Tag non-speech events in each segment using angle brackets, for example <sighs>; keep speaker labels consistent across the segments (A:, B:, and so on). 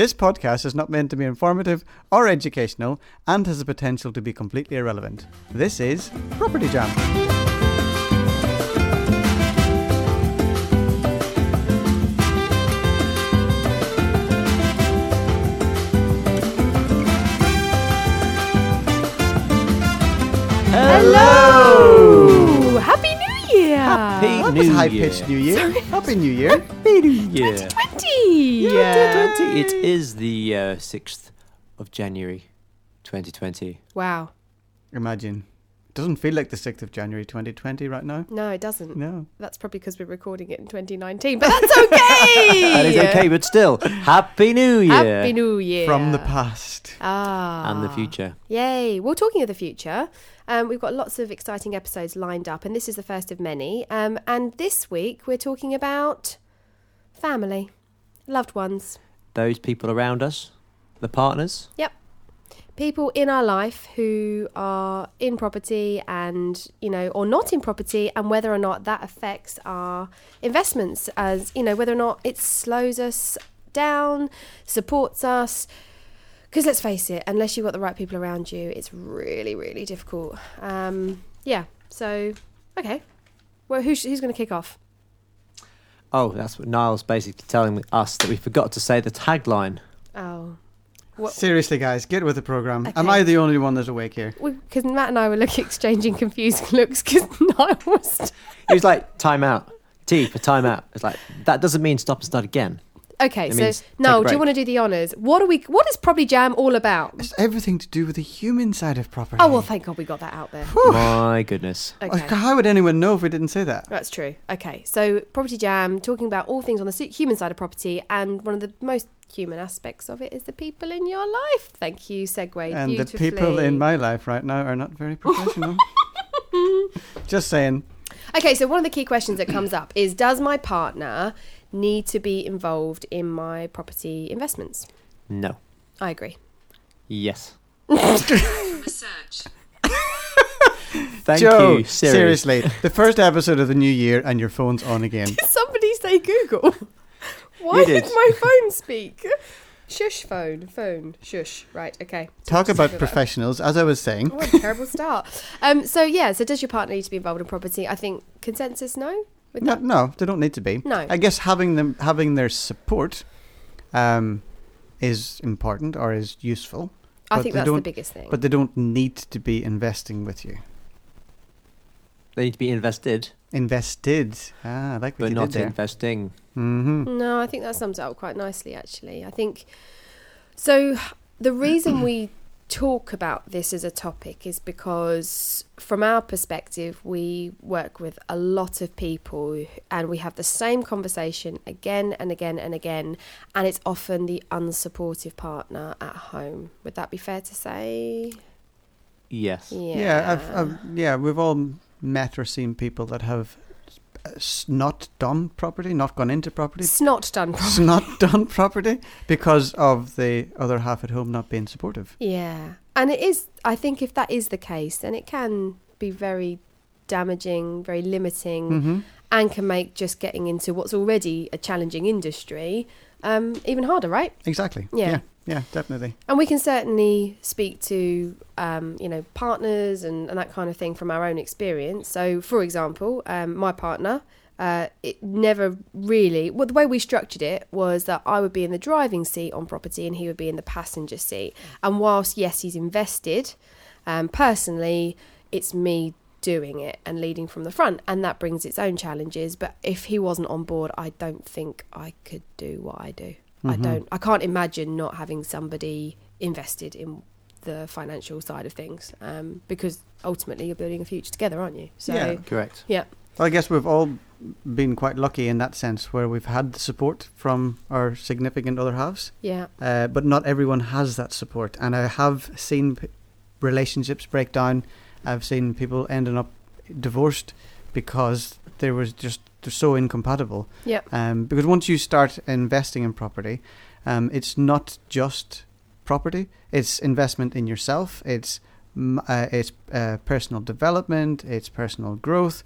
A: This podcast is not meant to be informative or educational and has the potential to be completely irrelevant. This is Property Jam.
B: Hello! Happy New Year!
C: Happy
A: That
C: New
A: was
C: Year.
A: high pitched New Year. <laughs> Happy New Year.
C: Happy New Year.
B: 2020!
C: Yeah, 2020. It is the uh, 6th of January 2020.
B: Wow.
A: Imagine. It doesn't feel like the 6th of January 2020 right now.
B: No, it doesn't.
A: No.
B: That's probably because we're recording it in 2019, but that's okay! <laughs>
C: That is okay, but still, Happy New Year.
B: Happy New Year.
A: From the past.
B: Ah.
C: And the future.
B: Yay. Well, talking of the future, um, we've got lots of exciting episodes lined up, and this is the first of many. Um, and this week, we're talking about family, loved ones.
C: Those people around us, the partners.
B: Yep. People in our life who are in property and, you know, or not in property, and whether or not that affects our investments, as, you know, whether or not it slows us down, supports us. Because let's face it, unless you've got the right people around you, it's really, really difficult. Um, yeah. So, okay. Well, who's, who's going to kick off?
C: Oh, that's what Niall's basically telling us that we forgot to say the tagline.
B: Oh. What-
A: Seriously, guys, get with the program. Am I the only one that's awake here?
B: Because Matt and I were looking, exchanging confused <laughs> looks because <laughs> Niall was
C: He was like, time out. T for time out. It's like, that doesn't mean stop and start again.
B: Okay,
C: It
B: so
C: means
B: no, do you want to do the honours? What are we? What is Property Jam all about?
A: It's everything to do with the human side of property.
B: Oh well, thank God we got that out there.
C: My goodness.
B: Okay,
A: How would anyone know if we didn't say that?
B: that's true. Okay, so Property Jam, talking about all things on the human side of property, and one of the most human aspects of it is the people in your life. Thank you, segue.
A: And the people in my life right now are not very professional. <laughs> Just saying.
B: Okay, so one of the key questions that comes up is: Does my partner need to be involved in my property investments?
C: No.
B: I agree.
C: Yes.
D: Research.
C: Thank
A: Joe,
C: you, Siri.
A: seriously, the first episode of the new year and your phone's on again. <laughs>
B: Somebody say Google. Why
C: You
B: did.
C: did.
B: my <laughs> phone speak? Shush, phone, phone, shush. Right, okay.
A: Talk about
B: do that.
A: professionals, as I was saying.
B: What a terrible start. Um, so yeah, so does your partner need to be involved in property? I think consensus no. With
A: No,
B: that?
A: no, they don't need to be.
B: No.
A: I guess having them having their support um, is important or is useful.
B: I
A: but
B: think
A: they
B: that's the
A: don't-
B: biggest thing.
A: But they don't need to be investing with you.
C: They need to be invested,
A: Invested. Ah, I like what
C: but
A: you
C: not
A: did there.
C: investing.
A: hmm
B: No, I think that sums it up quite nicely, actually. I think so. The reason we talk about this as a topic is because, from our perspective, we work with a lot of people and we have the same conversation again and again and again, and it's often the unsupportive partner at home. Would that be fair to say?
C: Yes.
B: Yeah.
A: Yeah, I've, I've, yeah, we've all met or seen people that have s- not done property, not gone into property,
B: Snot done
A: s- not done property <laughs> because of the other half at home not being supportive.
B: Yeah. And it is, I think if that is the case, then it can be very damaging, very limiting,
A: hmm
B: and can make just getting into what's already a challenging industry um, even harder, right?
A: Exactly.
B: Yeah.
A: yeah, yeah, definitely.
B: And we can certainly speak to, um, you know, partners and, and that kind of thing from our own experience. So, for example, um, my partner, uh, it never really, well, the way we structured it was that I would be in the driving seat on property and he would be in the passenger seat. And whilst, yes, he's invested, um, personally, it's me doing it and leading from the front. And that brings its own challenges. But if he wasn't on board, I don't think I could do what I do. I
A: Mhm.
B: don't. I can't imagine not having somebody invested in the financial side of things, um, because ultimately you're building a future together, aren't you? So
A: Yeah.
C: Correct.
B: yeah,
A: Well, I guess we've all been quite lucky in that sense, where we've had the support from our significant other halves,
B: yeah,
A: uh, but not everyone has that support. And I have seen p- relationships break down. I've seen people ending up divorced because there was just they're so incompatible.
B: yeah,
A: Um, because once you start investing in property, um, it's not just property; it's investment in yourself. It's uh, it's uh, personal development. It's personal growth,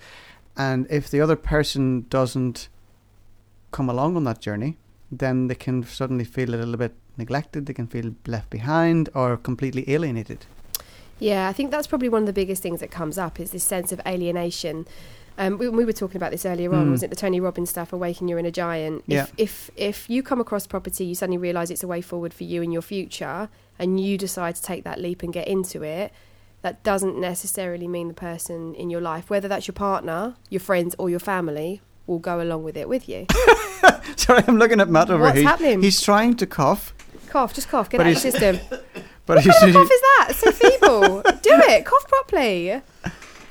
A: and if the other person doesn't come along on that journey, then they can suddenly feel a little bit neglected. They can feel left behind or completely alienated.
B: Yeah, I think that's probably one of the biggest things that comes up is this sense of alienation. Um, we, we were talking about this earlier on,
A: Mm.
B: wasn't it? The Tony Robbins stuff, "Awaken You're in a Giant."
A: Yeah.
B: If, if if you come across property, you suddenly realise it's a way forward for you in your future, and you decide to take that leap and get into it, that doesn't necessarily mean the person in your life, whether that's your partner, your friends, or your family, will go along with it with you. <laughs>
A: Sorry, I'm looking at Matt over
B: What's
A: here.
B: happening?
A: He's trying to cough,
B: cough, just cough, get
A: But
B: out of
A: he's-
B: system. <laughs>
A: but <laughs>
B: What kind of cough is that? It's so feeble. Do it. Cough properly.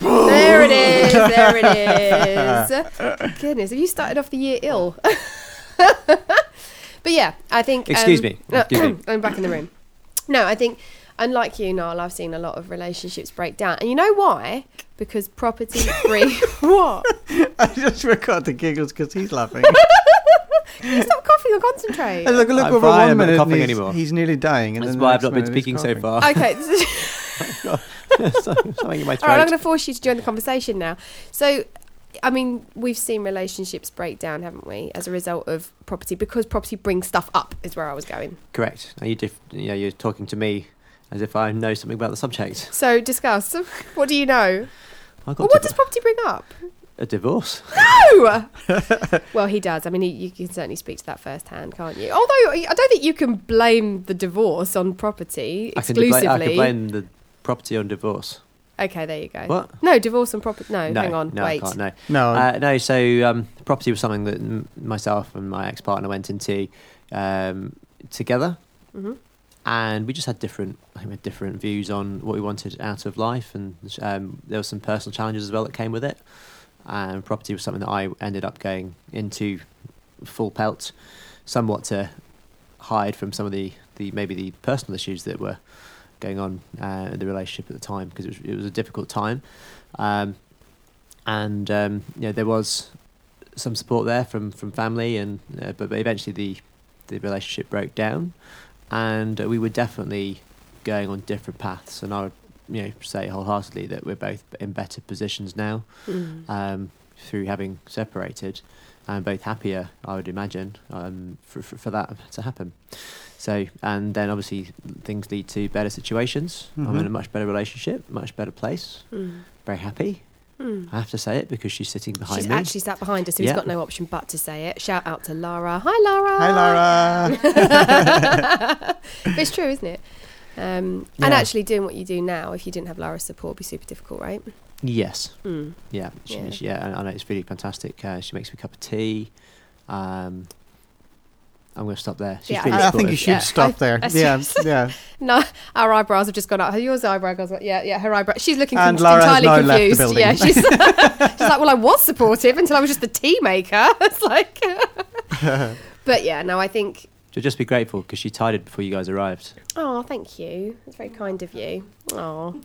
B: There it is. There it <laughs> is. Goodness, have you started off the year ill? <laughs> but yeah, I think.
C: Excuse
B: um,
C: me. Excuse me. <clears throat>
B: I'm back in the room. No, I think, unlike you, Niall, I've seen a lot of relationships break down. And you know why? Because property <laughs> free. what?
A: I just forgot the giggles because he's laughing.
B: Can you stop coughing or concentrate?
A: And look, look
C: I'm
A: over
C: fine,
A: one
C: I'm not
A: minute. and
C: coughing
A: he's,
C: anymore.
A: he's nearly dying. And
C: That's
A: then
C: why I've not been speaking so far.
B: Okay. <laughs>
C: Something in my
B: All right, I'm going to force you to join the conversation now. So, I mean, we've seen relationships break down, haven't we, as a result of property because property brings stuff up. Is where I was going.
C: Correct. Now you diff- yeah, you're talking to me as if I know something about the subject.
B: So, discuss. What do you know?
C: I got
B: Well, what does property bring up?
C: a divorce.
B: No. <laughs> well, he does. I mean, he, you can certainly speak to that firsthand, can't you? Although I don't think you can blame the divorce on property
C: I can, debla-
B: exclusively.
C: I can blame the property on divorce.
B: Okay, there you go.
C: What?
B: No, divorce on property. No,
C: no,
B: hang on.
C: no,
B: wait.
C: I can't. No,
A: No,
C: uh, no. So um, property was something that m- myself and my ex-partner went into um, together,
B: hmm
C: and we just had different, I think we had different views on what we wanted out of life, and um, there were some personal challenges as well that came with it. And property was something that I ended up going into full pelt, somewhat to hide from some of the, the maybe the personal issues that were going on uh, in the relationship at the time because it was it was a difficult time, um, and um, you know there was some support there from from family and uh, but, but eventually the the relationship broke down, and uh, we were definitely going on different paths, and I would you know say wholeheartedly that we're both in better positions now
B: Mm.
C: um, through having separated and both happier, I would imagine, um, for, for, for that to happen. So, and then obviously things lead to better situations. I'm in a much better relationship, much better place,
B: Mm.
C: very happy.
B: Mm.
C: I have to say it because she's sitting behind
B: She's
C: me.
B: actually sat behind us, so
C: Yeah.
B: he's got no option but to say it. Shout out to Lara. Hi, Lara.
A: Hi,
B: Lara. <laughs> it's true, isn't it? Um, And actually, doing what you do now, if you didn't have Lara's support, would be super difficult, right?
C: yes,
B: Mm.
C: yeah, she,
B: Yeah.
C: She, yeah, I, I know it's really fantastic. Uh, she makes me a cup of tea. Um, I'm going to stop there. She's
B: Yeah,
C: really
A: I, I think you should
B: Yeah.
A: stop <laughs> there.
B: I-
A: yeah, yeah. <laughs>
B: No, our eyebrows have just gone up. Yours eyebrow goes up. Yeah, yeah, her eyebrow. She's looking
A: And
B: con-
A: Lara has
B: entirely
A: now left the
B: confused.
A: building.
B: Yeah, she's, <laughs> she's like, well, I was supportive until I was just the tea maker. It's like, but yeah, no, I think.
C: So just be grateful because she tied it before you guys arrived.
B: Oh, thank you. That's very kind of you. Oh,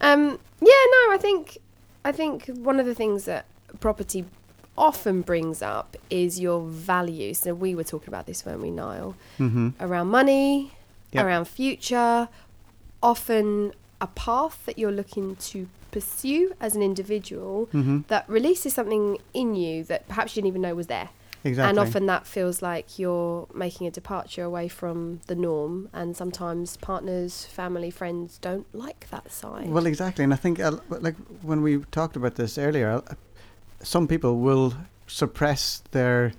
B: um, yeah, no, I think, I think one of the things that property often brings up is your value. So we were talking about this, weren't we, Niall?
A: hmm
B: around money,
A: Yep.
B: around future, often a path that you're looking to pursue as an individual
A: hmm
B: that releases something in you that perhaps you didn't even know was there.
A: Exactly.
B: And often that feels like you're making a departure away from the norm, and sometimes partners, family, friends don't like that side.
A: Well, exactly, and I think uh, like when we talked about this earlier, uh, some people will suppress their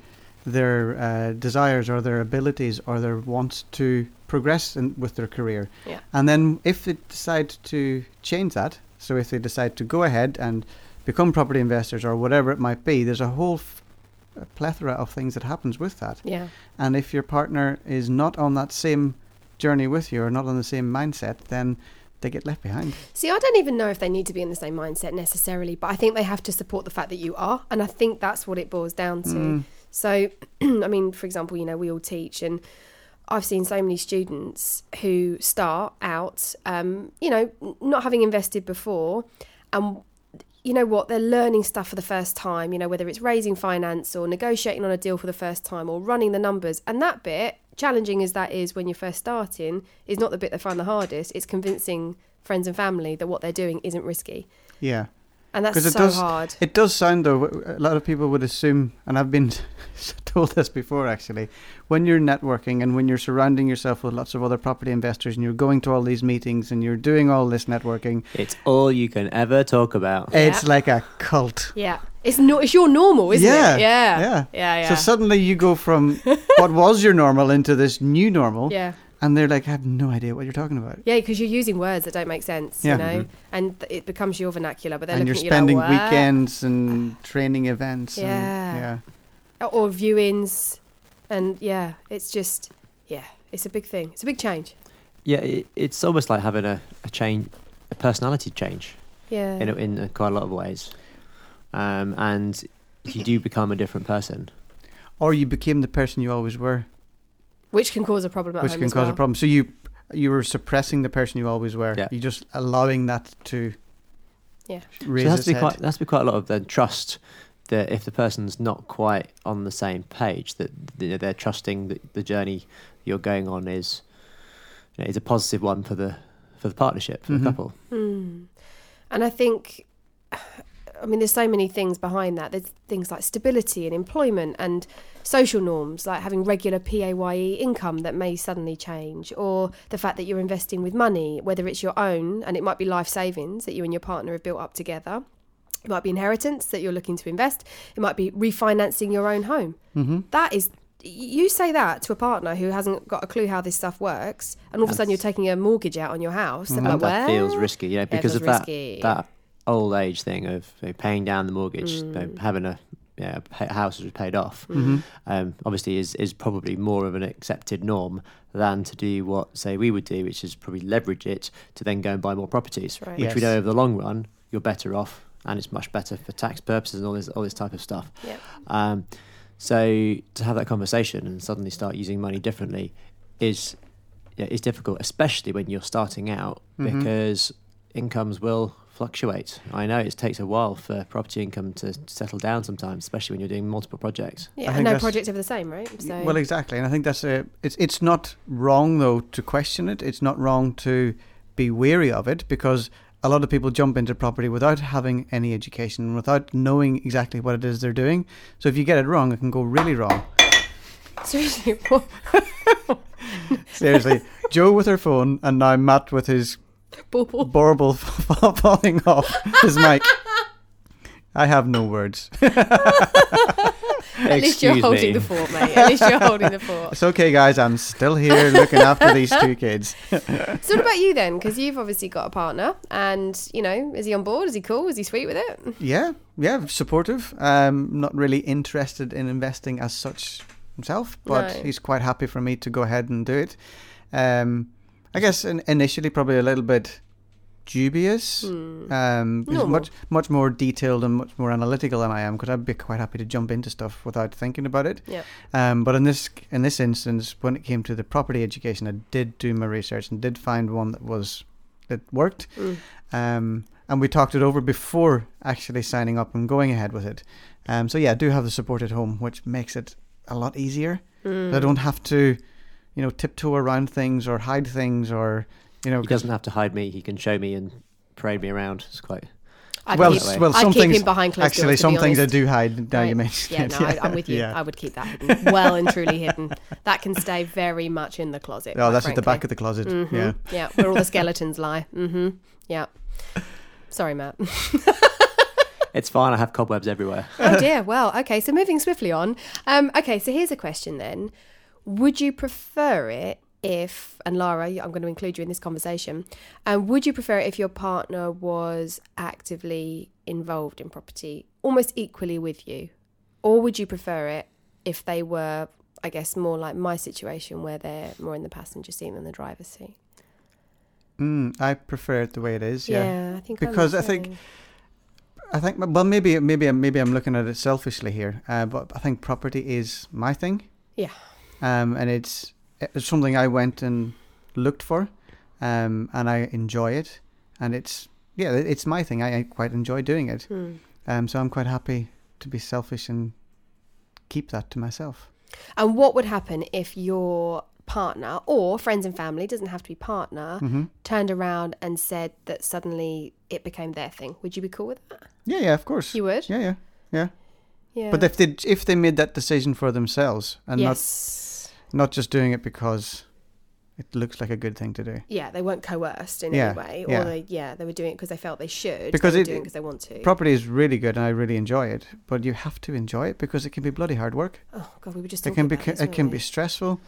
A: their uh, desires or their abilities or their wants to progress in, with their career,
B: Yeah.
A: and then if they decide to change that, so if they decide to go ahead and become property investors or whatever it might be, there's a whole f- a plethora of things that happens with that.
B: yeah.
A: And if your partner is not on that same journey with you or not on the same mindset, then they get left behind.
B: See, I don't even know if they need to be in the same mindset necessarily, but I think they have to support the fact that you are. And I think that's what it boils down to.
A: Mm.
B: So, <clears throat> I mean, for example, you know, we all teach, and I've seen so many students who start out, um, you know, not having invested before, and you know what, they're learning stuff for the first time, you know, whether it's raising finance or negotiating on a deal for the first time or running the numbers. And that bit, challenging as that is when you're first starting, is not the bit they find the hardest. It's convincing friends and family that what they're doing isn't risky.
A: Yeah.
B: and that's
A: it
B: so
A: does-
B: hard.
A: It does sound though. A lot of people would assume, and I've been <laughs> told this before actually. When you're networking and when you're surrounding yourself with lots of other property investors, and you're going to all these meetings and you're doing all this networking,
C: It's all you can ever talk about.
B: Yeah.
A: it's like a cult.
B: Yeah, it's no, it's your normal, isn't
A: Yeah,
B: it? Yeah,
A: yeah.
B: yeah, yeah.
A: So suddenly you go from what was your normal into this new normal,
B: yeah.
A: and they're like, "I have no idea what you're talking about."
B: Yeah, because you're using words that don't make sense,
A: Yeah.
B: you know,
C: Mhm.
B: and th- it becomes your vernacular. But they're
A: and you're
B: looking at you
A: spending
B: like,
A: weekends and training events.
B: Yeah.
A: And, yeah.
B: Or viewings, and yeah, it's just yeah, it's a big thing. It's a big change.
C: Yeah, it, it's almost like having a, a change, a personality change
B: Yeah,
C: in a, in quite a lot of ways, um, and you do become a different person.
A: Or you became the person you always were,
B: which can cause a problem at
A: which
B: home
A: can
B: as
A: cause
B: well.
A: a problem. So you you were suppressing the person you always were.
C: Yeah.
A: You're just allowing that to
B: Yeah.
A: raise
C: so there has
A: its
C: be
A: head.
C: quite there has to be quite a lot of then trust that if the person's not quite on the same page, that they're trusting that the journey you're going on is you know, is a positive one for the for the partnership for
A: Mhm.
C: the couple.
B: Hmm. And I think, <sighs> I mean, there's so many things behind that. There's things like stability and employment and social norms, like having regular PAYE income that may suddenly change, or the fact that you're investing with money, whether it's your own and it might be life savings that you and your partner have built up together. It might be inheritance that you're looking to invest. It might be refinancing your own home.
A: hmm
B: That is, you say that to a partner who hasn't got a clue how this stuff works, and all of a sudden you're taking a mortgage out on your house. and
A: Mhm.
B: like,
C: And that feels risky, you know, because of that
B: risky.
C: that old age thing of you know, paying down the mortgage, you know,
B: Mm.
C: having a yeah, a house that was paid off.
A: hmm
C: um, obviously is is probably more of an accepted norm than to do what say we would do, which is probably leverage it to then go and buy more properties,
B: Right.
C: which we know over the long run you're better off, and it's much better for tax purposes and all this all this type of stuff.
B: Yeah.
C: Um, so to have that conversation and suddenly start using money differently is yeah, is difficult, especially when you're starting out
A: Mhm.
C: because incomes will fluctuate. I know it takes a while for property income to settle down sometimes, especially when you're doing multiple projects.
B: Yeah, and no project's ever the same, right? So
A: Well, exactly, and I think that's a. It's it's not wrong though to question it. It's not wrong to be wary of it because a lot of people jump into property without having any education, without knowing exactly what it is they're doing. So if you get it wrong, it can go really wrong.
B: seriously, <laughs>
A: Seriously, Joe with her phone, and now Matt with his
B: bauble <laughs>
A: falling off his mic. I have no words. <laughs>
B: At least you're holding
C: me.
B: the fort, mate. At least you're holding the fort.
A: It's okay, guys. I'm still here looking after these two kids. <laughs>
B: So what about you then? Because you've obviously got a partner, and you know, is he on board? Is he cool? Is he sweet with it?
A: Yeah, yeah, supportive. Um, not really interested in investing as such himself, but
B: No.
A: he's quite happy for me to go ahead and do it. Um, I guess in, initially probably a little bit dubious.
B: Hmm.
A: Um, much much more detailed and much more analytical than I am because I'd be quite happy to jump into stuff without thinking about it.
B: Yeah.
A: Um, but in this in this instance, when it came to the property education, I did do my research and did find one that was that worked.
B: Mm.
A: Um, and we talked it over before actually signing up and going ahead with it. Um, so yeah, I do have the support at home, which makes it a lot easier.
B: Mm.
A: I don't have to, you know, tiptoe around things or hide things or, you know,
C: He
A: 'cause-
C: doesn't have to hide me; he can show me and parade me around. It's quite
B: I'd
A: well,
B: keep,
A: s- well,
B: I'd
A: some
B: keep
A: things
B: him behind closed
A: actually
B: doors,
A: some things I do hide. Now you
B: Right.
A: mention
B: Yeah,
A: it.
B: no, <laughs> I, I'm with you.
A: Yeah.
B: I would keep that hidden, well and truly hidden. That can stay very much in the closet.
A: Oh,
B: quite
A: that's at the back of the closet.
B: Mhm.
A: Yeah.
B: yeah, where all the skeletons lie. Mm-hmm. Yeah. Sorry, Matt. <laughs>
C: It's fine. I have cobwebs everywhere.
B: oh dear. Well, okay. So moving swiftly on. Um, okay. So here's a question then: Would you prefer it if, and Lara, I'm going to include you in this conversation, um, would you prefer it if your partner was actively involved in property, almost equally with you, or would you prefer it if they were, I guess, more like my situation where they're more in the passenger seat than the driver's seat?
A: Mm, I prefer it the way it is. Yeah.
B: I think
A: Because I think- I think well maybe maybe maybe I'm looking at it selfishly here, uh, but I think property is my thing.
B: Yeah.
A: Um, and it's it's something I went and looked for, um, and I enjoy it, and it's yeah it's my thing. I, I quite enjoy doing it.
B: Hmm.
A: Um, so I'm quite happy to be selfish and keep that to myself.
B: And what would happen if your partner or friends and family doesn't have to be partner
A: hmm
B: turned around and said that suddenly it became their thing? Would you be cool with that?
A: Yeah, yeah, of course.
B: You would?
A: Yeah, yeah, yeah.
B: Yeah.
A: But if they if they made that decision for themselves and
B: yes.
A: not not just doing it because it looks like a good thing to do.
B: yeah, they weren't coerced in
A: Yeah,
B: any way, or
A: yeah.
B: they yeah they were doing it because they felt they should.
A: Because
B: they were
A: it-
B: doing because they want to.
A: Property is really good and I really enjoy it, but you have to enjoy it because it can be bloody hard work.
B: oh god, we were just
A: It can be
B: this,
A: it can
B: weren't
A: be
B: we?
A: stressful.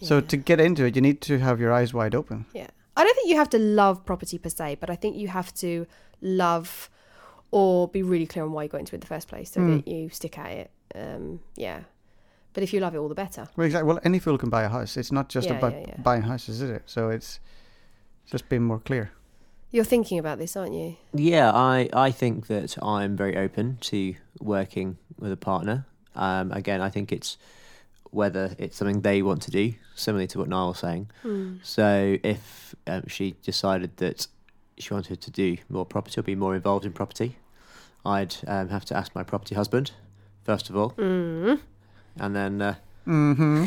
A: So to get into it, you need to have your eyes wide open.
B: Yeah. I don't think you have to love property per se, but I think you have to love or be really clear on why you got into it in the first place so
A: Mm.
B: that you stick at it. Um, yeah. But if you love it, all the better.
A: Well, exactly. Well, any fool can buy a house. It's not just
B: Yeah,
A: about
B: yeah, yeah.
A: buying houses, is it? So it's just being more clear.
B: You're thinking about this, aren't you?
C: Yeah, I, I think that I'm very open to working with a partner. Um, again, I think it's whether it's something they want to do, similarly to what Niall was saying.
B: Hmm.
C: So if um, she decided that she wanted to do more property or be more involved in property, I'd um, have to ask my property husband, first of all,
B: Mm.
C: And then. Uh,
A: Mm-hmm.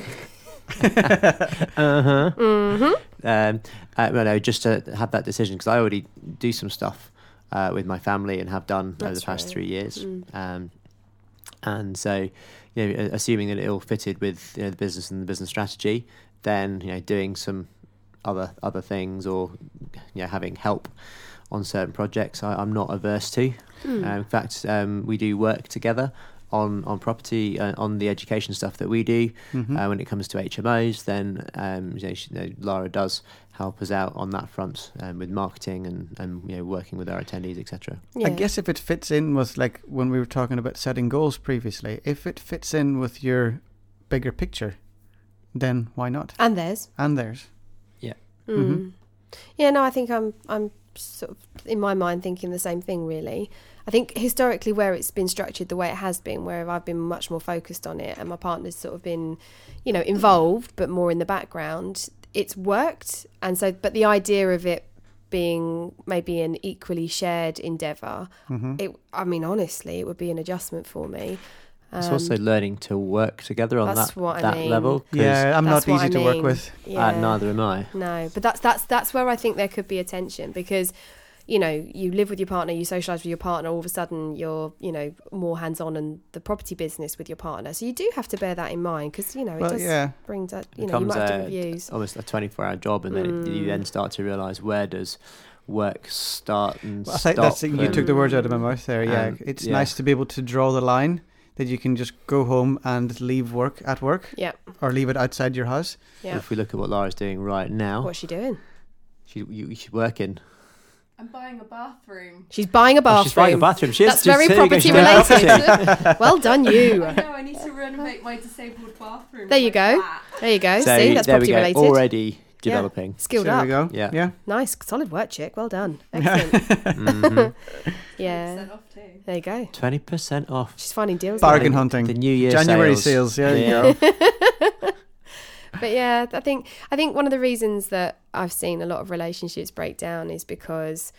A: <laughs>
C: uh-huh.
B: hmm
C: um, uh, well, no, just to have that decision because I already do some stuff uh, with my family and have done over the past
B: right.
C: three years.
B: Mm.
C: Um, and so, you know, assuming that it all fitted with you know, the business and the business strategy, then you know, doing some other other things or you know, having help on certain projects, I, I'm not averse to.
B: Hmm.
C: Uh, in fact, um, we do work together on on property uh, on the education stuff that we do.
A: Mm-hmm.
C: Uh, when it comes to HMOs, then um, you know, she, you know, Lara does help us out on that front um, with marketing and, and you know working with our attendees, etc.
B: Yeah.
A: I guess if it fits in with like when we were talking about setting goals previously, if it fits in with your bigger picture, then why not?
B: And theirs.
A: And theirs. Yeah.
B: Mm.
A: Mhm.
B: Yeah, no, I think I'm I'm sort of in my mind thinking the same thing really. I think historically where it's been structured the way it has been, where I've been much more focused on it and my partner's sort of been, you know, involved but more in the background, it's worked. And so but the idea of it being maybe an equally shared endeavour,
A: Mm-hmm.
B: it I mean honestly, it would be an adjustment for me.
C: it's
B: Um,
C: also learning to work together on
B: that's
C: that
B: what I
C: that
B: mean.
C: level. 'cause,
A: Yeah, I'm not easy
B: I
A: to work
B: mean.
A: with.
C: uh, neither am I.
B: No, but that's that's that's where I think there could be a tension because you know you live with your partner, you socialize with your partner. All of a sudden, you're you know more hands on in the property business with your partner. So you do have to bear that in mind because you know it
A: Well,
B: does
A: yeah.
B: bring that you
C: It
B: know you
C: becomes
B: might have
C: a-
B: different views.
C: Almost a 24-hour job, and then it, you
B: Mm.
C: then start to realise where does work start and
A: Well, I think
C: stop.
A: that's it. You
C: and-
A: took the words out of my mouth there. Yeah,
C: Um,
A: it's
C: yeah.
A: nice to be able to draw the line that you can just go home and leave work at work
B: Yeah,
A: or leave it outside your house.
B: yeah.
C: If we look at what Lara's doing right now,
B: What's she doing?
C: she you, she's working.
D: I'm buying a bathroom.
B: She's buying a
C: Oh, she's buying a bathroom. She
B: That's
C: she's-
B: very
C: there you go,
B: property related. <laughs> well done, you.
D: I know, I need to renovate my disabled bathroom.
B: There you go.
D: that.
B: There you go.
C: so
B: See, that's
C: there we
B: property
C: go.
B: related.
C: Already developing.
B: Skilled
A: there
B: up.
A: we go.
C: Yeah.
A: Yeah.
B: Nice, solid work, chick. Well done. <laughs> Excellent.
C: Mhm. <laughs>
B: yeah.
D: 20% off too.
B: There you go.
C: Twenty percent off.
B: She's finding deals.
A: Bargain hunting.
C: The New Year
A: January
C: sales.
A: sales. Yeah, you go.
B: But yeah, I think I think one of the reasons that I've seen a lot of relationships break down is because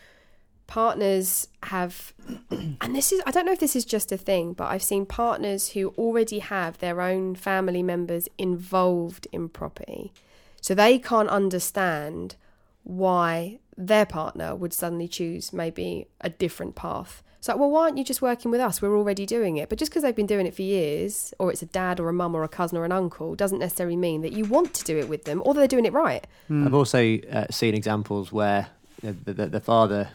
B: partners have <clears throat> and this is I don't know if this is just a thing, but I've seen partners who already have their own family members involved in property. So they can't understand why their partner would suddenly choose maybe a different path. It's like, well, why aren't you just working with us? We're already doing it. But just because they've been doing it for years, or it's a dad or a mum or a cousin or an uncle, doesn't necessarily mean that you want to do it with them or they're doing it right.
A: Hmm.
C: I've also uh, seen examples where you know, the, the, the father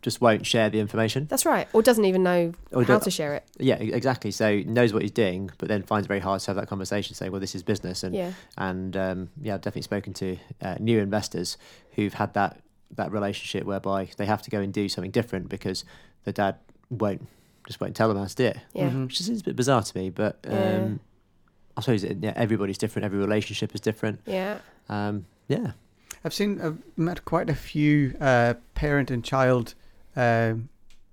C: just won't share the information.
B: That's right. Or doesn't even know
C: Or
B: how
C: do-
B: to share it.
C: Yeah, exactly. So knows what he's doing, but then finds it very hard to have that conversation, saying, "Well, this is business." And
B: Yeah.
C: and um, yeah, I've definitely spoken to uh, new investors who've had that that relationship whereby they have to go and do something different because the dad won't just won't tell them how to do it,
B: Yeah.
A: Mhm.
C: which seems a bit bizarre to me. But um,
B: Yeah.
C: I suppose it, yeah, everybody's different. Every relationship is different.
B: Yeah.
C: Um, yeah,
A: I've seen, I've met quite a few uh, parent and child uh,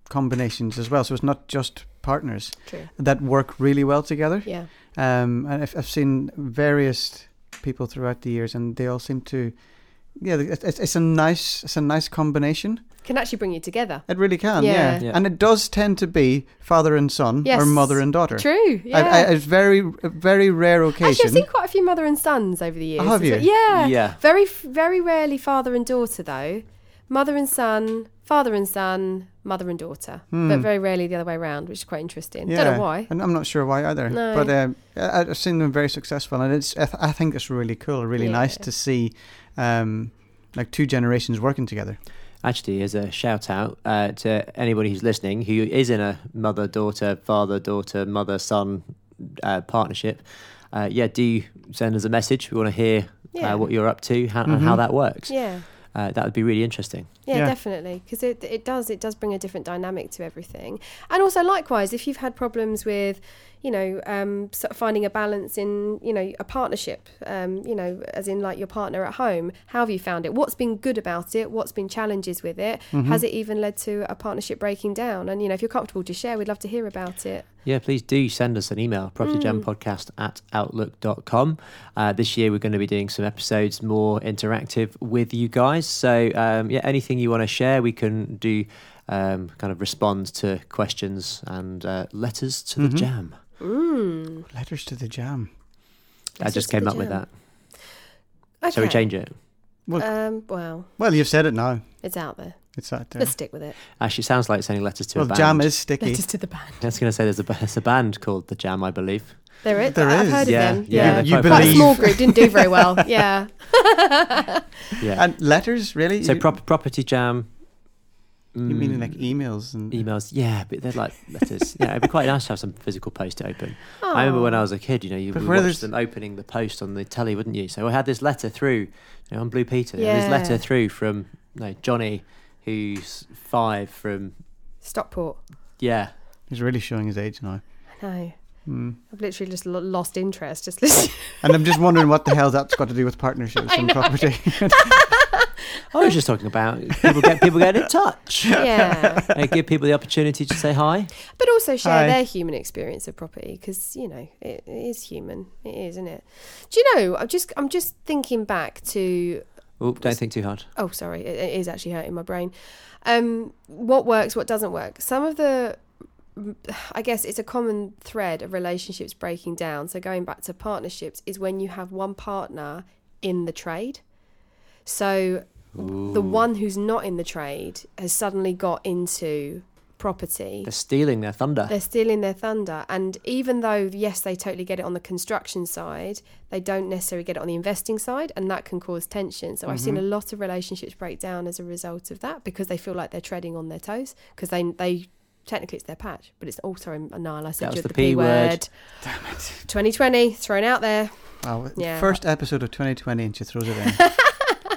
A: combinations as well. So it's not just partners
B: True.
A: that work really well together.
B: Yeah.
A: Um, and I've, I've seen various people throughout the years, and they all seem to, yeah, it's, it's it's a nice, it's a nice combination.
B: Can actually bring you together.
A: It really can,
B: Yeah.
A: yeah.
C: Yeah.
A: And it does tend to be father and son
B: Yes.
A: or mother and daughter.
B: True. Yeah.
A: I, I, it's very, very rare occasion.
B: Actually, I've seen quite a few mother and sons over the years.
A: Oh, have
B: Is it-
A: you?
B: Yeah.
C: yeah.
B: Very, very rarely father and daughter though. Mother and son, father and son, mother and daughter,
A: Hmm.
B: but very rarely the other way around, which is quite interesting.
A: Yeah.
B: Don't know why.
A: And I'm not sure why either.
B: No.
A: But um, I- I've seen them very successful, and it's I, th- I think it's really cool, really nice to see, um, like two generations working together.
C: Actually, as a shout out uh, to anybody who's listening who is in a mother daughter, father daughter, mother son uh, partnership, uh, yeah, do send us a message. We want to hear
B: Yeah.
C: uh, what you're up to how, and how
A: Mhm.
C: that works.
B: Yeah.
C: Uh, that would be really interesting.
B: Yeah,
A: Yeah.
B: definitely, because it it does it does bring a different dynamic to everything, and also likewise, if you've had problems with, you know, um, sort of finding a balance in you know a partnership, um, you know, as in like your partner at home, how have you found it? What's been good about it? What's been challenges with it?
A: Mm-hmm.
B: Has it even led to a partnership breaking down? And you know, if you're comfortable to share, we'd love to hear about it.
C: Yeah, please do send us an email, propertyjampodcast at outlook.com. Uh, this year, we're going to be doing some episodes more interactive with you guys. So, um, yeah, anything you want to share, we can do um, kind of respond to questions and uh, letters to the
A: Mhm.
C: jam.
B: Mm.
A: Letters to the jam.
C: I just came
B: the
C: up with
B: jam.
C: that. Shall we change it?
A: Well,
B: Um, well,
A: well, you've said it now.
B: it's out there.
A: It's out there.
B: Let's stick with it.
C: Actually, it sounds like sending letters to
A: well,
C: a band.
A: jam is sticky.
B: Letters to the band.
C: I was going to say there's a, there's a band called The Jam, I believe.
B: There is.
A: There
B: I've
A: is.
B: heard
C: Yeah,
B: of them.
C: yeah,
B: Yeah,
C: they're
A: You
C: quite
B: quite a
A: believe-
B: small group. Didn't do very well. <laughs> Yeah. <laughs>
C: Yeah.
A: And letters, really?
C: so, prop- Property Jam.
A: You mean
C: mm,
A: like emails and
C: emails? Yeah, but they're like letters. yeah, it'd be quite nice to have some physical post to open. I remember when I was a kid, you know, you
A: But
C: would watch them opening the post on the telly, wouldn't you? So I had this letter through, you know, on Blue Peter. Yeah. This letter through from no, Johnny, who's five from
B: Stockport.
C: yeah.
A: He's really showing his age now.
B: I know.
A: Hmm.
B: I've literally just lost interest. Just <laughs> listening.
A: And I'm just wondering what the hell that's got to do with partnerships <laughs> and property. <laughs>
C: I was just talking about people get people get in <laughs> touch.
B: yeah.
C: and give people the opportunity to say hi.
B: But also share
A: Hi.
B: their human experience of property because you know it, it is human. It is, isn't it? Do you know? I'm just I'm just thinking back to.
C: Oh, don't think too hard.
B: Oh, sorry, it, it is actually hurting my brain. Um, what works? What doesn't work? Some of the. I guess it's a common thread of relationships breaking down. So going back to partnerships is when you have one partner in the trade. So the one who's not in the trade has suddenly got into property.
C: They're stealing their thunder.
B: They're stealing their thunder. And even though, yes, they totally get it on the construction side, they don't necessarily get it on the investing side. And that can cause tension. So I've seen a
A: Mm-hmm.
B: lot of relationships break down as a result of that because they feel like they're treading on their toes because they, they, technically it's their patch, but it's, oh, sorry, Niall, I said
C: That
B: you
C: was
B: the,
C: the
B: P
C: P
B: word.
C: word.
A: Damn it.
B: 2020, thrown out there.
A: Wow.
B: Yeah.
A: First episode of 2020 and she throws it in. <laughs>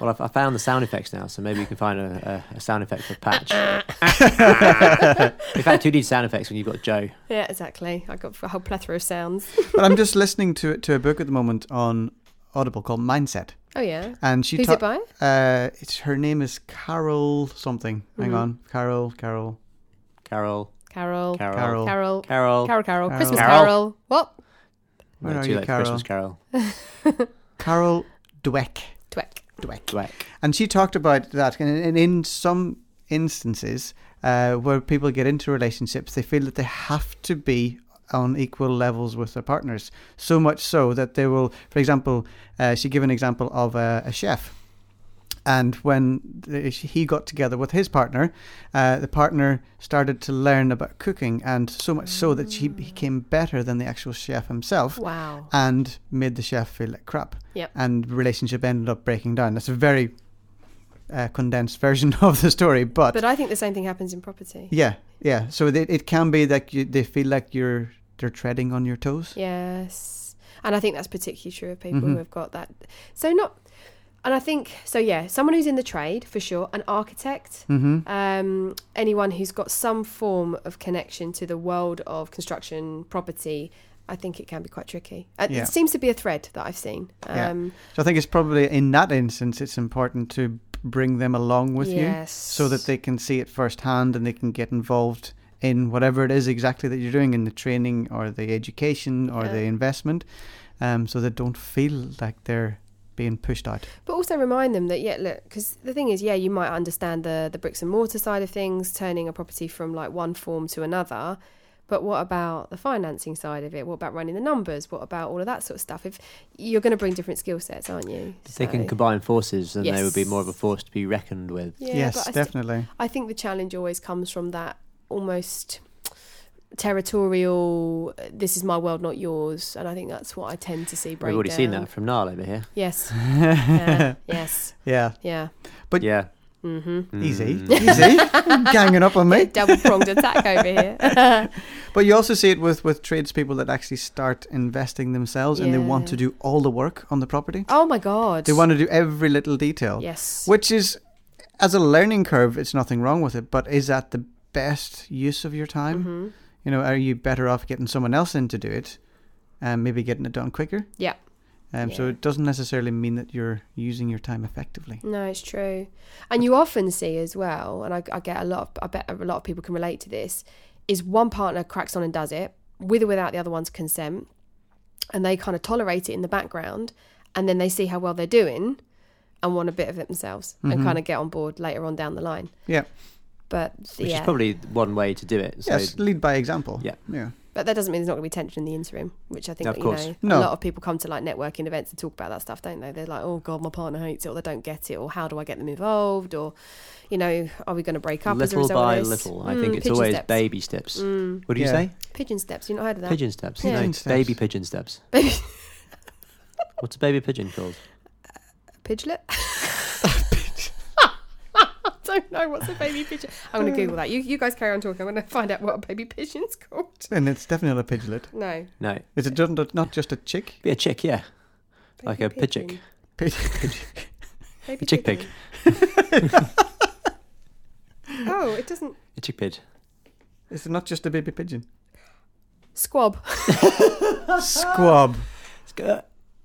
C: Well, I've, I found the sound effects now, so maybe you can find a, a, a sound effect for patch. <laughs> In fact, who needs sound effects when you've got Joe?
B: Yeah, exactly. I got a whole plethora of sounds. <laughs>
A: but I'm just listening to to a book at the moment on Audible called Mindset.
B: Oh, yeah.
A: And she
B: Who's
A: ta-
B: it by?
A: Uh, it's her name is Carol something. Hang
B: Mhm.
A: on, Carol, Carol,
C: Carol,
B: Carol.
C: Carol,
A: Carol.
B: Carol.
C: Carol.
B: Carol, Carol. Christmas
C: Carol.
B: Carol. What?
A: Where
C: No,
A: are
C: too
A: you,
C: late for
A: Carol?
C: Christmas Carol.
A: Carol <laughs> Dweck.
B: Tweck.
A: Dweck.
C: Dweck.
A: And she talked about that, and in, some instances uh, where people get into relationships, they feel that they have to be on equal levels with their partners. So much so that they will, for example, uh, she gave an example of a, a chef. And when the, he got together with his partner, uh, the partner started to learn about cooking, and so much so that she became better than the actual chef himself
B: Wow.
A: and made the chef feel like crap.
B: Yep.
A: And the relationship ended up breaking down. That's a very uh, condensed <laughs> version of the story, but,
B: But I think the same thing happens in property.
A: yeah, yeah. So it, it can be that you, they feel like you're they're treading on your toes.
B: Yes. And I think that's particularly true of people
A: Mhm.
B: who have got that. So, not. And I think, so yeah, someone who's in the trade for sure, an architect,
A: Mm-hmm.
B: um, anyone who's got some form of connection to the world of construction, property, I think it can be quite tricky. Uh,
A: Yeah.
B: It seems to be a thread that I've seen.
A: Yeah.
B: Um,
A: So I think it's probably in that instance it's important to bring them along with you so that they can see it firsthand and they can get involved in whatever it is exactly that you're doing in the training or the education or
B: Yeah.
A: the investment, um, so they don't feel like they're being pushed out.
B: But also remind them that yeah, look, because the thing is, yeah, you might understand the the bricks and mortar side of things, turning a property from like one form to another, But what about the financing side of it? What about running the numbers? What about all of that sort of stuff? If you're going to bring different skill sets, aren't you?
C: If they can combine forces, then they would be more of a force to be reckoned with.
B: Yeah,
A: yes,
B: but I, st-
A: definitely.
B: I think the challenge always comes from that almost territorial. This is my world, not yours, and I think that's what I tend to see break
C: We've already seen that from Niall over here.
B: Yes. <laughs> yeah. Yes.
A: Yeah.
B: Yeah.
A: But-
C: yeah.
B: Mm-hmm.
A: Easy.
C: Mm.
A: Easy. <laughs> Ganging up on me. <laughs>
B: Double pronged attack over here.
A: But you also see it with, with tradespeople that actually start investing themselves and they want to do all the work on the property.
B: oh my god.
A: They want to do every little detail.
B: Yes.
A: Which is, as a learning curve, it's nothing wrong with it. But is that the best use of your time?
B: hmm
A: You know, are you better off getting someone else in to do it and maybe getting it done quicker?
B: Yeah.
A: Um, So it doesn't necessarily mean that you're using your time effectively.
B: No, it's true, and you often see as well, and I, I get a lot. Of, I bet a lot of people can relate to this. Is one partner cracks on and does it with or without the other one's consent, and they kind of tolerate it in the background, and then they see how well they're doing, and want a bit of it themselves, and
A: Mhm.
B: kind of get on board later on down the line.
A: Yeah.
B: But
C: Which
B: yeah,
C: is probably one way to do it. So
A: yes, lead by example.
C: Yeah.
A: Yeah.
B: but that doesn't mean there's not going to be tension in the interim, which I think
C: Of
B: that, you
C: course.
B: know
A: No.
B: a lot of people come to like networking events to talk about that stuff, don't they? They're like, oh god, my partner hates it, or they don't get it, or how do I get them involved, or you know, are we going to break up as a
C: little
B: result
C: by
B: of this?
C: little. I
B: Mm,
C: think it's always
B: steps.
C: baby steps.
B: Mm,
C: What do you
A: Yeah.
C: say?
B: pigeon steps. You not heard of that?
C: Pigeon steps.
B: Yeah.
C: No,
A: Pigeon steps.
C: baby pigeon steps.
B: Baby
C: What's a baby pigeon called?
B: pidgelet. <laughs> I don't know what's a baby pigeon. I'm going to Google that. You you guys carry on talking. I'm going to find out what a baby pigeon's called.
A: And it's definitely not a pidgelet.
B: No,
C: No,
A: Is it just, not just a chick?
C: be a chick. Yeah, Like a pidgeck.
B: pigeon.
A: Pid- <laughs>
B: Baby
C: A chick pig.
B: pigeon. Oh, it doesn't.
C: a chick pig.
A: Is it not just a baby pigeon?
B: Squab. <laughs>
A: Squab.
C: Uh,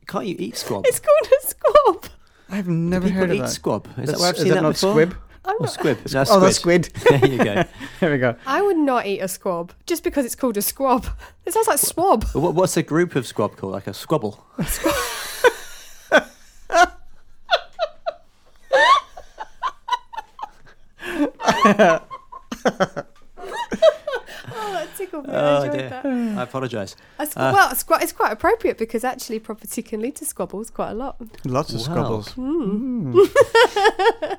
C: Can't you eat squab?
B: It's called a squab.
A: I've never
C: People
A: heard of
C: eat
A: that.
C: squab. Is that where I've
A: is
C: seen
A: that
C: that,
A: not
C: before?
A: squib?
B: I'm
C: Or
B: not,
C: squib. No,
A: Oh, that's
C: squid.
A: squid. <laughs>
C: there you go. <laughs>
A: There we go.
B: I would not eat a squab just because it's called a squab. It sounds like swab.
C: What, what's a group of squab called? Like a squabble?
B: Oh, <laughs> that tickled me. I
C: Oh,
B: enjoyed
C: dear.
B: that.
C: I apologise.
B: A squ-
C: Uh,
B: well, it's quite, it's quite appropriate because actually property can lead to squabbles quite a lot.
A: Lots of
C: Wow.
A: squabbles.
B: Hmm.
A: Mm. <laughs>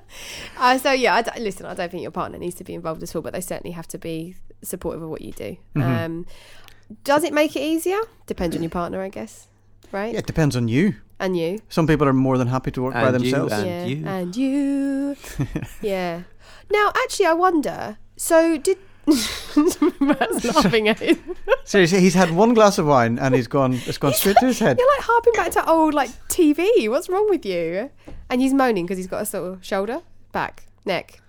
B: Uh, so yeah, I d- listen. I don't think your partner needs to be involved at all, but they certainly have to be supportive of what you do.
A: Mhm.
B: Um, does it make it easier? Depends on your partner, I guess. Right?
A: Yeah, it depends on you.
B: And you.
A: Some people are more than happy to work by
C: And you,
A: themselves.
C: And
B: yeah.
C: you.
B: And you. <laughs> yeah. Now, actually, I wonder. So did. <laughs> Matt's laughing at it. <laughs>
A: Seriously, he's had one glass of wine and he's gone. It's gone straight to his <laughs> head.
B: You're like harping back to old like TV. What's wrong with you? And he's moaning because he's got a sort of shoulder, back, neck.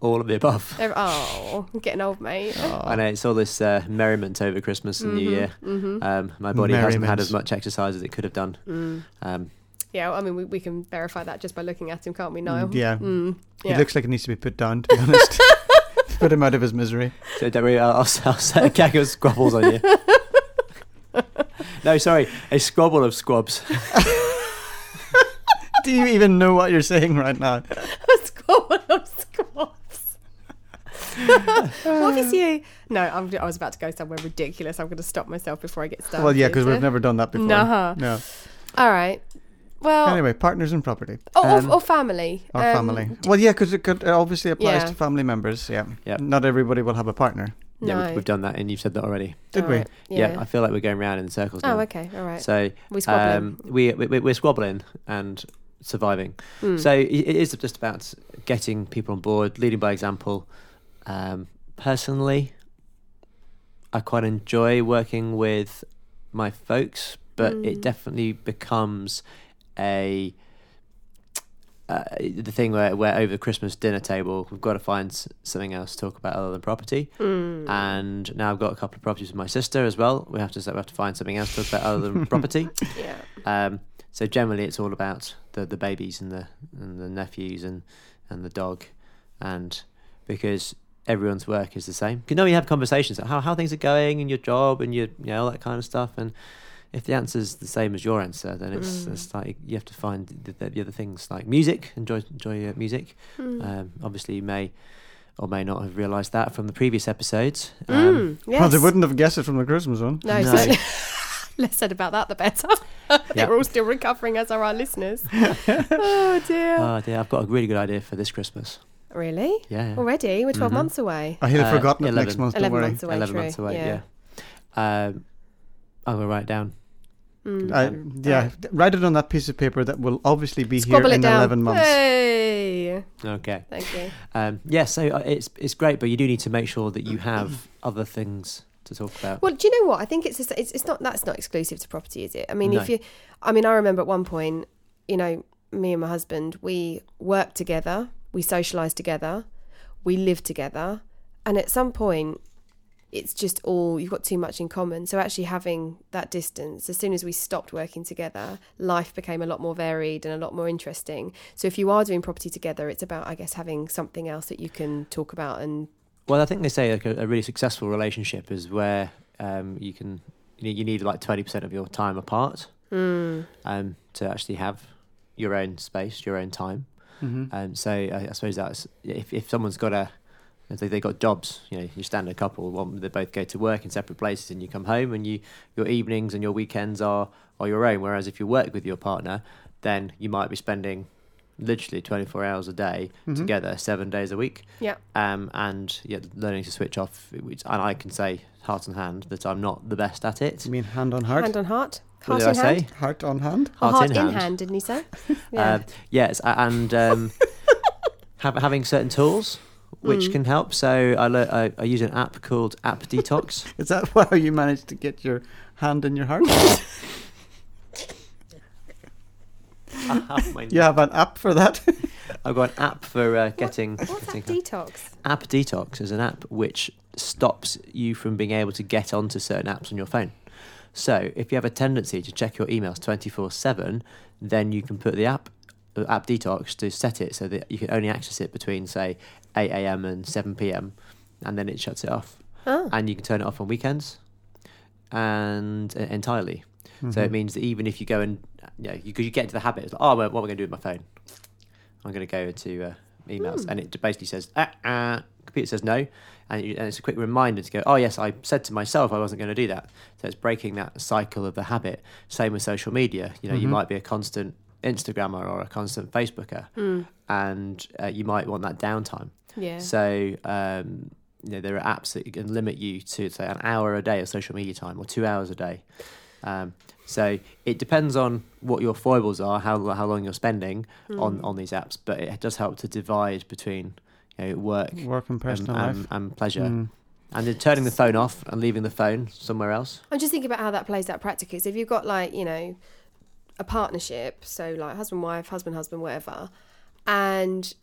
C: All of the above.
B: Ev- Oh, I'm getting old, mate.
C: I know it's all this uh, merriment over Christmas and New Year.
B: Mm-hmm.
C: Um, my body hasn't had
A: Merriment.
C: as much exercise as it could have done.
B: Mm.
C: Um,
B: Yeah, I mean, we, we can verify that just by looking at him, can't we, Niall?
A: Yeah.
B: Mm,
A: He
B: yeah.
A: looks like he needs to be put down, to be honest. Put him out of his misery.
C: so don't worry, I'll, I'll, I'll set a gag of squabbles on you. <laughs> no, sorry, a squabble of squabs. <laughs>
A: Do you even know what you're saying right now? <laughs>
B: a squad of squabs. what is you? No, I'm, I was about to go somewhere ridiculous. I'm going to stop myself before I get started.
A: Well, yeah, because we've never done that before.
B: Nuh-uh.
A: No.
B: All right. Well,
A: Anyway, partners in property
B: or,
C: Um,
B: or, or family.
A: or
B: Um,
A: family. Well, yeah, because it could, it obviously applies
B: Yeah.
A: to family members. Yeah.
C: yeah.
A: Not everybody will have a partner.
C: Yeah,
B: No.
C: we've, we've done that, and you've said that already.
A: Did
B: All
A: we?
B: right,
C: Yeah.
B: Yeah.
C: I feel like we're going round in circles now.
B: oh, okay. All right.
C: So
B: we squabbling.
C: um, we, we we're squabbling and surviving.
B: Mm.
C: So it it is just about getting people on board, leading by example. Um, personally, I quite enjoy working with my folks, but
B: Mm.
C: it definitely becomes a uh, the thing where, where over the Christmas dinner table we've got to find s- something else to talk about other than property.
B: Mm.
C: And now I've got a couple of properties with my sister as well. We have to we have to find something else to talk about other than <laughs> property.
B: yeah.
C: Um, so generally, it's all about the, the babies and the and the nephews and, and the dog, and because everyone's work is the same. You know, you have conversations how how things are going in your job and your you know all that kind of stuff. And if the answer is the same as your answer, then it's
B: Mm.
C: it's like you have to find the, the, the other things like music. Enjoy enjoy uh, music.
B: Mm.
C: Um, obviously, you may or may not have realised that from the previous episodes. Um,
B: Mm, yes.
A: Well, they wouldn't have guessed it from the Christmas one.
B: No,
C: No.
B: certainly. <laughs> less said about that, the better. I <laughs> think
C: Yeah.
B: we're all still recovering as are our listeners. <laughs> oh dear.
C: Oh dear, I've got a really good idea for this Christmas.
B: really?
C: Yeah, yeah.
B: Already? We're 12
C: Mhm.
B: months away.
A: I he'd have
C: Uh,
A: forgotten it
C: 11.
A: next month. Don't
B: 11
A: worry.
B: months away.
C: 11
B: true.
C: months away,
B: Yeah.
C: yeah. Um, I'm going to write it down.
B: Mm.
A: I, yeah, write it on that piece of paper that will obviously be
B: Squabble
A: here in
B: down.
A: 11 months.
B: Hey.
C: Okay.
B: Thank you.
C: Um, yeah, so uh, it's it's great, but you do need to make sure that you have <clears throat> other things to talk about.
B: Well, do you know what? I think it's just, it's, it's not that's not exclusive to property, is it? I mean, if you, I mean, I remember at one point, you know, me and my husband, we worked together, we socialised together, we lived together, and at some point, it's just all you've got too much in common. So actually having that distance, as soon as we stopped working together, life became a lot more varied and a lot more interesting. So if you are doing property together, it's about, I guess, having something else that you can talk about and
C: Well, I think they say like a, a really successful relationship is where um, you can you need, you need like twenty percent of your time apart
B: mm,
C: um, to actually have your own space, your own time.
A: hmm
C: Um, so I, I suppose that's if if someone's got a if they they got jobs, you know, you standard couple, one they both go to work in separate places, and you come home, and you your evenings and your weekends are are your own. Whereas if you work with your partner, then you might be spending literally twenty four hours a day
A: Mhm.
C: together, seven days a week.
B: Yeah.
C: Um, and yeah, learning to switch off. Which, and I can say heart on hand that I'm not the best at it.
A: You mean hand on heart?
B: hand on heart,
C: What did
B: in
C: I
B: hand.
C: say?
A: Heart on hand?
B: Oh,
C: Heart
B: heart
C: in
B: in
C: hand.
B: hand, didn't he say? <laughs> Yeah.
C: Um, yes, and um, <laughs> have, having certain tools which
B: Mm.
C: can help. So I, le- I I use an app called App Detox. <laughs>
A: Is that how you managed to get your hand in your heart? <laughs>
C: Have
A: you have an app for that? <laughs>
C: I've got an app for uh, getting.
B: What's that
C: getting-
B: detox?
C: app Detox is an app which stops you from being able to get onto certain apps on your phone. So if you have a tendency to check your emails twenty four seven, then you can put the app uh, app Detox to set it so that you can only access it between say eight a.m. and seven p.m. and then it shuts it off.
B: Oh,
C: and you can turn it off on weekends and uh, entirely. So
A: Mm-hmm.
C: it means that even if you go and you know, you, 'cause you get into the habit, it's like, oh, well, what am I going to do with my phone? I'm going to go to uh, emails,
B: Hmm.
C: and it basically says, ah, ah, computer says no, and, you, and it's a quick reminder to go, oh yes, I said to myself I wasn't going to do that. So it's breaking that cycle of the habit. Same with social media. You know, you
A: Mhm.
C: might be a constant Instagrammer or a constant Facebooker,
B: mm,
C: and uh, you might want that downtime.
B: Yeah.
C: So um, you know there are apps that can limit you to say an hour a day of social media time or two hours a day. Um, so it depends on what your foibles are, how how long you're spending on
B: Mm.
C: on these apps, but it does help to divide between you know, work
A: Work and
C: and,
A: personal
C: and,
A: life.
C: and pleasure,
A: Mm.
C: and then turning the phone off and leaving the phone somewhere else.
B: I'm just thinking about how that plays out practically. So if you've got like you know a partnership, so like husband wife, husband husband, whatever, and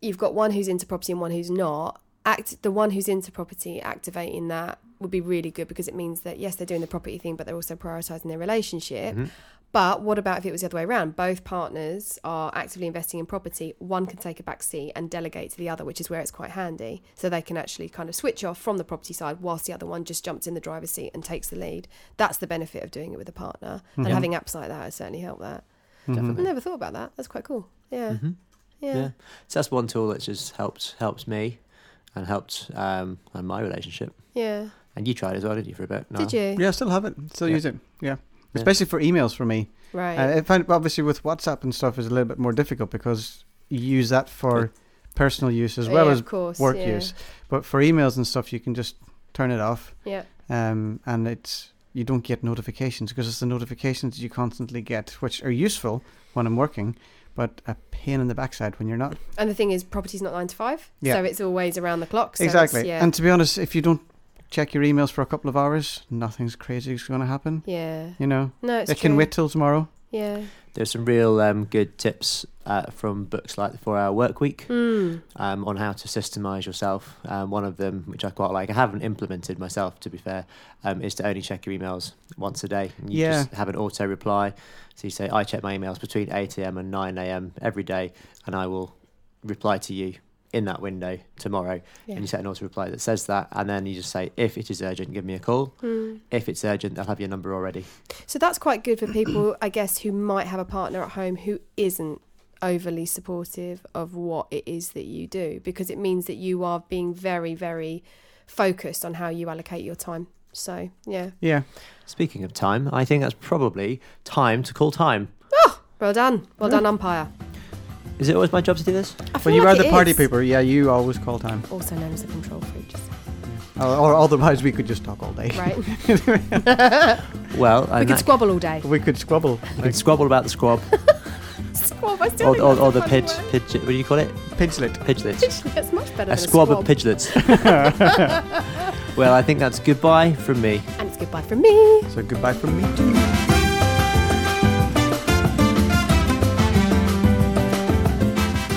B: you've got one who's into property and one who's not. Act the one who's into property activating that would be really good because it means that yes they're doing the property thing but they're also prioritizing their relationship.
C: Mhm.
B: But what about if it was the other way around? Both partners are actively investing in property. One can take a back seat and delegate to the other, which is where it's quite handy. So they can actually kind of switch off from the property side whilst the other one just jumps in the driver's seat and takes the lead. That's the benefit of doing it with a partner. And
A: Mhm.
B: having apps like that has certainly helped that.
A: Mhm.
B: I
C: Definitely.
B: never thought about that. That's quite cool. Yeah. Yeah.
C: Yeah. So that's one tool that's just helped helped me and helped um, and my relationship.
B: Yeah.
C: And you tried as well, didn't you, for a bit? No?
B: Did you?
A: Yeah, I still have it. Still
C: Yeah.
A: use it. Yeah.
C: Yeah.
A: Especially for emails for me.
B: Right.
A: Uh, I find obviously with WhatsApp and stuff is a little bit more difficult because you use that for personal use as
B: Oh,
A: well
B: yeah,
A: as
B: of course,
A: work
B: yeah.
A: use. But for emails and stuff, you can just turn it off,
B: Yeah.
A: um, and it's you don't get notifications because it's the notifications you constantly get, which are useful when I'm working, but a pain in the backside when you're not.
B: And the thing is, property's not nine to five,
A: Yeah.
B: so it's always around the clock. So
A: exactly.
B: Yeah.
A: And to be honest, if you don't check your emails for a couple of hours, nothing's crazy is going to happen.
B: yeah.
A: You know,
B: No, it's
A: it can wait till tomorrow.
B: Yeah.
C: There's some real um, good tips uh, from books like the Four Hour Work Week
B: Mm.
C: um, on how to systemize yourself. Um, one of them, which I quite like, I haven't implemented myself to be fair, um, is to only check your emails once a day. And you
A: Yeah.
C: just have an auto reply. So you say, I check my emails between 8 a.m. and 9 a.m. every day, and I will reply to you in that window tomorrow.
B: Yeah.
C: And you set an auto reply that says that, and then you just say, if it is urgent, give me a call.
B: Mm.
C: If it's urgent, I'll have your number already.
B: So that's quite good for people, I guess, who might have a partner at home who isn't overly supportive of what it is that you do because it means that you are being very, very focused on how you allocate your time. So, yeah.
A: Yeah.
C: Speaking of time, I think that's probably time to call time.
B: oh Well done. Well done, umpire.
C: Is it always my job to do this?
B: I
A: Well,
B: feel
A: you
B: like
A: are the
B: it
A: party
B: is.
A: pooper. Yeah, you always call time.
B: Also known as a control freak, just
A: Or, or otherwise, we could just talk all day.
B: right. <laughs>
C: Well,
B: we could squabble all day.
A: We could squabble.
C: we could squabble about the squab, <laughs>
B: Squab, I still
C: or,
B: think
C: or,
B: that's
C: or
B: a
C: the
B: funny
C: pidge,
B: word.
C: pidge, what do you call it?
A: Pidgelet.
C: Pidgelets.
B: That's much better
C: A
B: than
C: squab
B: a
C: of
B: squab.
C: pidgelets. <laughs> well, I think that's goodbye from me.
B: And it's goodbye from me.
A: So goodbye from me